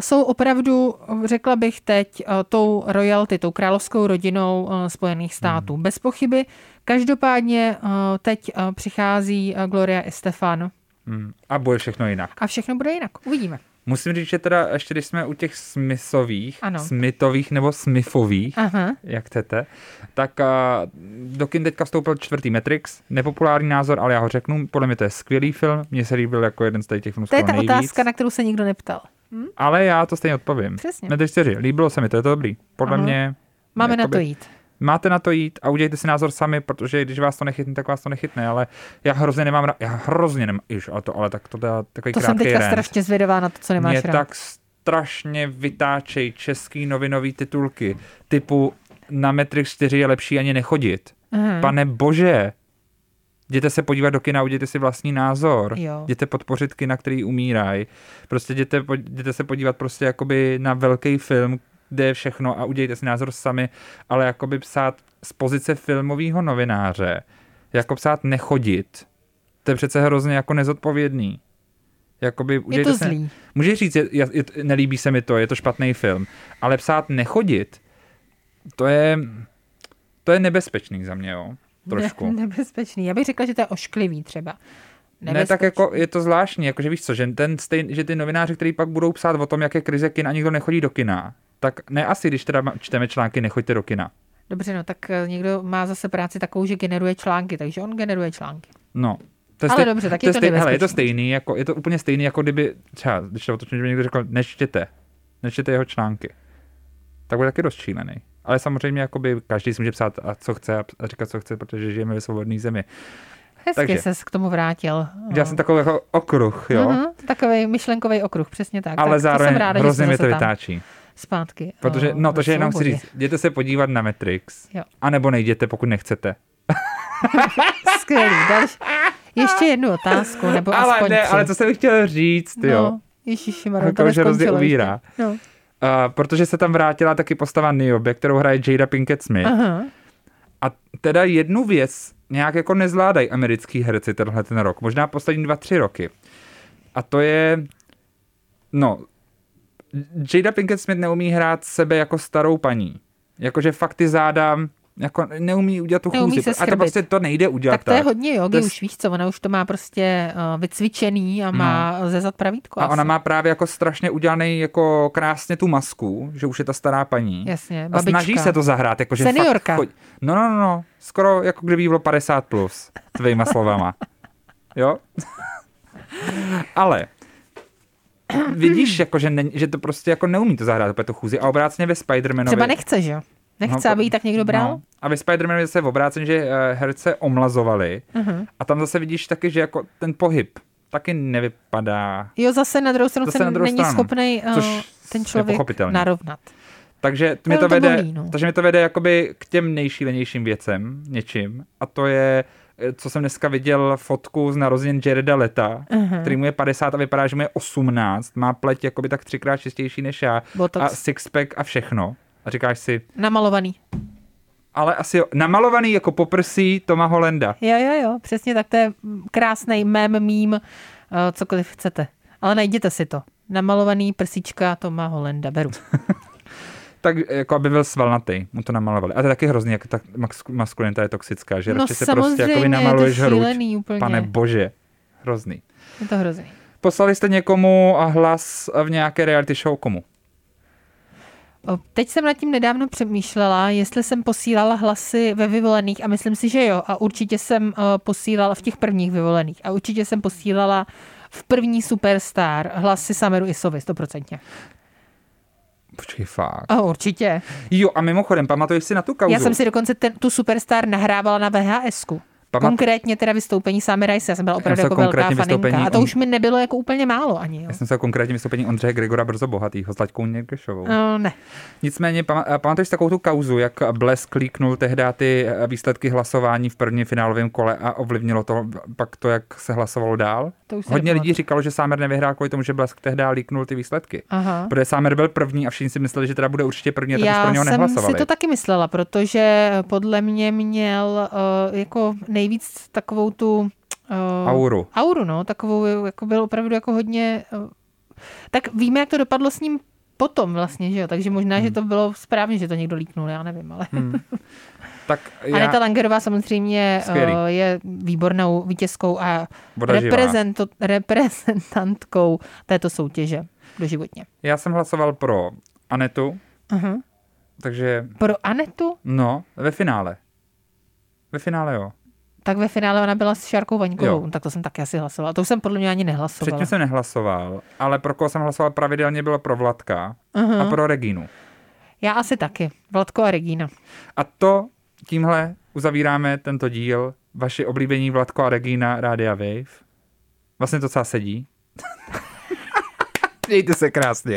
jsou opravdu, řekla bych teď, uh, tou royalty, tou královskou rodinou uh, Spojených států. Hmm. Bez pochyby. Každopádně uh, teď uh, přichází uh, Gloria Estefan. Hmm. A bude všechno jinak. A všechno bude jinak. Uvidíme. Musím říct, že teda ještě když jsme u těch Smithových, ano. Smithových nebo Smithových, Aha. jak chcete, tak uh, do kin teďka vstoupil čtvrtý Matrix, nepopulární názor, ale já ho řeknu, podle mě to je skvělý film, mně se líbil jako jeden z těch filmů To je ta nejvíc. otázka, na kterou se nikdo neptal. Hm? Ale já to stejně odpovím. Přesně. Matrix 4, líbilo se mi, to je to dobrý. Podle Aha. mě... Máme jakoby, na to jít máte na to jít a udělejte si názor sami, protože když vás to nechytne, tak vás to nechytne, ale já hrozně nemám rád, já hrozně nemám, iž, ale to, ale tak to dá takový To jsem teďka rent. strašně zvědavá na to, co nemáš Mě rád. tak strašně vytáčej český novinový titulky, typu na Matrix 4 je lepší ani nechodit. Aha. Pane bože, Jděte se podívat do kina, udějte si vlastní názor. Jo. Jděte podpořit kina, který umírají. Prostě jděte, jděte se podívat prostě jakoby na velký film, kde je všechno a udějte si názor sami, ale jakoby psát z pozice filmového novináře, jako psát nechodit, to je přece hrozně jako nezodpovědný. Jakoby, je to zlý. Se, můžeš říct, je, je, nelíbí se mi to, je to špatný film, ale psát nechodit, to je, to je nebezpečný za mě, jo. Trošku. Ne, [LAUGHS] nebezpečný. Já bych řekla, že to je ošklivý třeba. Ne, tak jako je to zvláštní, jako že víš co, že, ten stejn, že ty novináři, kteří pak budou psát o tom, jak je krize kin a nikdo nechodí do kina, tak ne asi, když teda čteme články, nechoďte do kina. Dobře, no tak eh, někdo má zase práci takovou, že generuje články, takže on generuje články. No, to je Ale stej, dobře, tak to je to stej, hele, je to stejný, jako, je to úplně stejný, jako kdyby, třeba, když to otočím, by někdo řekl, nečtěte, nečtěte jeho články. Tak bude taky dost šílený. Ale samozřejmě jakoby každý si může psát a co chce a říkat, co chce, protože žijeme ve svobodné zemi. Hezky Takže, ses k tomu vrátil. Já jsem takový jako okruh, jo. Uh-huh, takový myšlenkový okruh, přesně tak. Ale tak, zároveň jsem ráda, hrozně mi to vytáčí. Tam zpátky. Protože, no, to, že jenom chci říct, jděte se podívat na Matrix, jo. anebo nejděte, pokud nechcete. [LAUGHS] Skvělý. Další. Ještě jednu otázku, nebo ale aspoň ne, tři. ale co jsem chtěl říct, no, jo. Ježiši, Maro, to že hrozně uvírá. No. Uh, protože se tam vrátila taky postava Niobe, kterou hraje Jada Pinkett Smith. Aha. A teda jednu věc nějak jako nezvládají americký herci tenhle ten rok, možná poslední dva, tři roky. A to je, no, Jada Pinkett Smith neumí hrát sebe jako starou paní. Jakože fakt ty záda jako neumí udělat tu neumí chůzi. A to prostě to nejde udělat tak. to je hodně jogi, to už víš co, ona už to má prostě uh, vycvičený a má no. zezat pravítko. A asi. ona má právě jako strašně udělaný jako krásně tu masku, že už je ta stará paní. Jasně, babička. A snaží se to zahrát. Jako, že Seniorka. Fakt, no, no, no, no, skoro jako kdyby bylo 50 plus, tvýma slovama. Jo? [LAUGHS] Ale [CLEARS THROAT] vidíš, jako, že, ne, že to prostě jako neumí to zahrát úplně tu chůzi a obráceně ve Spider-Manovi. Třeba nechce, že jo? Nechce, no, aby ji tak někdo bral? No. A ve Spider-Manovi zase v obrácení, že uh, herce omlazovali uh-huh. a tam zase vidíš taky, že jako ten pohyb taky nevypadá. Jo, zase na druhou stranu zase na druhou není stranu, schopný uh, ten člověk narovnat. Takže mě to, to vede, bolí, no. takže mě to vede jakoby k těm nejšílenějším věcem, něčím, a to je co jsem dneska viděl fotku z narozenin Jareda Leta, uh-huh. který mu je 50 a vypadá, že mu je 18, má pleť jakoby tak třikrát čistější než já Botox. a sixpack a všechno. A říkáš si... Namalovaný. Ale asi jo. Namalovaný jako poprsí Toma Holenda. Jo, jo, jo, přesně tak. To je krásný mém, mím, uh, cokoliv chcete. Ale najděte si to. Namalovaný prsíčka Toma Holenda, beru. [LAUGHS] tak jako aby byl svalnatý, mu to namalovali. A to je taky hrozný, jak ta maskulinita je toxická, že no radši se prostě jako namaluješ hruď. Úplně. Pane bože, hrozný. Je to hrozný. Poslali jste někomu a hlas v nějaké reality show komu? Teď jsem nad tím nedávno přemýšlela, jestli jsem posílala hlasy ve vyvolených a myslím si, že jo. A určitě jsem posílala v těch prvních vyvolených. A určitě jsem posílala v první Superstar hlasy Sameru Isovi, stoprocentně. Počkej, fakt. A určitě. Jo, a mimochodem, pamatuješ si na tu kauzu? Já jsem si dokonce ten, tu Superstar nahrávala na VHS-ku. Pamat- Konkrétně teda vystoupení Samy Rice, já jsem byla opravdu jsem jako velká faninka. vystoupení A to on- už mi nebylo jako úplně málo ani. Jo. Já jsem se konkrétně vystoupení Ondřeje Gregora Brzo Bohatýho s Laďkou Někdešovou. No, ne. Nicméně, a pamatuješ takovou tu kauzu, jak Blesk klíknul tehdy ty eh, výsledky hlasování v prvním finálovém kole a ovlivnilo to pak to, jak se hlasovalo dál? To už Hodně lidí říkalo, že Sámer nevyhrál kvůli tomu, že Blesk tehdy líknul ty výsledky. Aha. Protože Sámer byl první a všichni si mysleli, že teda bude určitě první, a tak už pro Já něho jsem nehlasovali. si to taky myslela, protože podle mě měl uh, jako nejvíc takovou tu uh, Auru. Auru, no, takovou, jako byl opravdu jako hodně... Uh, tak víme, jak to dopadlo s ním potom vlastně, že jo, takže možná, Hmm. že to bylo správně, že to někdo líknul, já nevím, ale... Tak [LAUGHS] Já... Aneta Langerová samozřejmě Skvělý. uh, je výbornou vítězkou a reprezento, reprezentantkou této soutěže doživotně. já jsem hlasoval pro Anetu, Uh-huh. takže Pro Anetu, no, ve finále. Ve finále jo. Tak ve finále ona byla s Šárkou Vaňkovou, Jo. tak to jsem taky asi hlasovala. To už jsem podle mě ani nehlasovala. Předtím jsem nehlasoval, ale pro koho jsem hlasoval pravidelně bylo pro Vladka Aha. a pro Regínu. Já asi taky. Vladko a Regína. A to tímhle uzavíráme tento díl. Vaši oblíbení Vladko a Regína Rádia Wave. Vlastně to docela sedí. [LAUGHS] Mějte se krásně.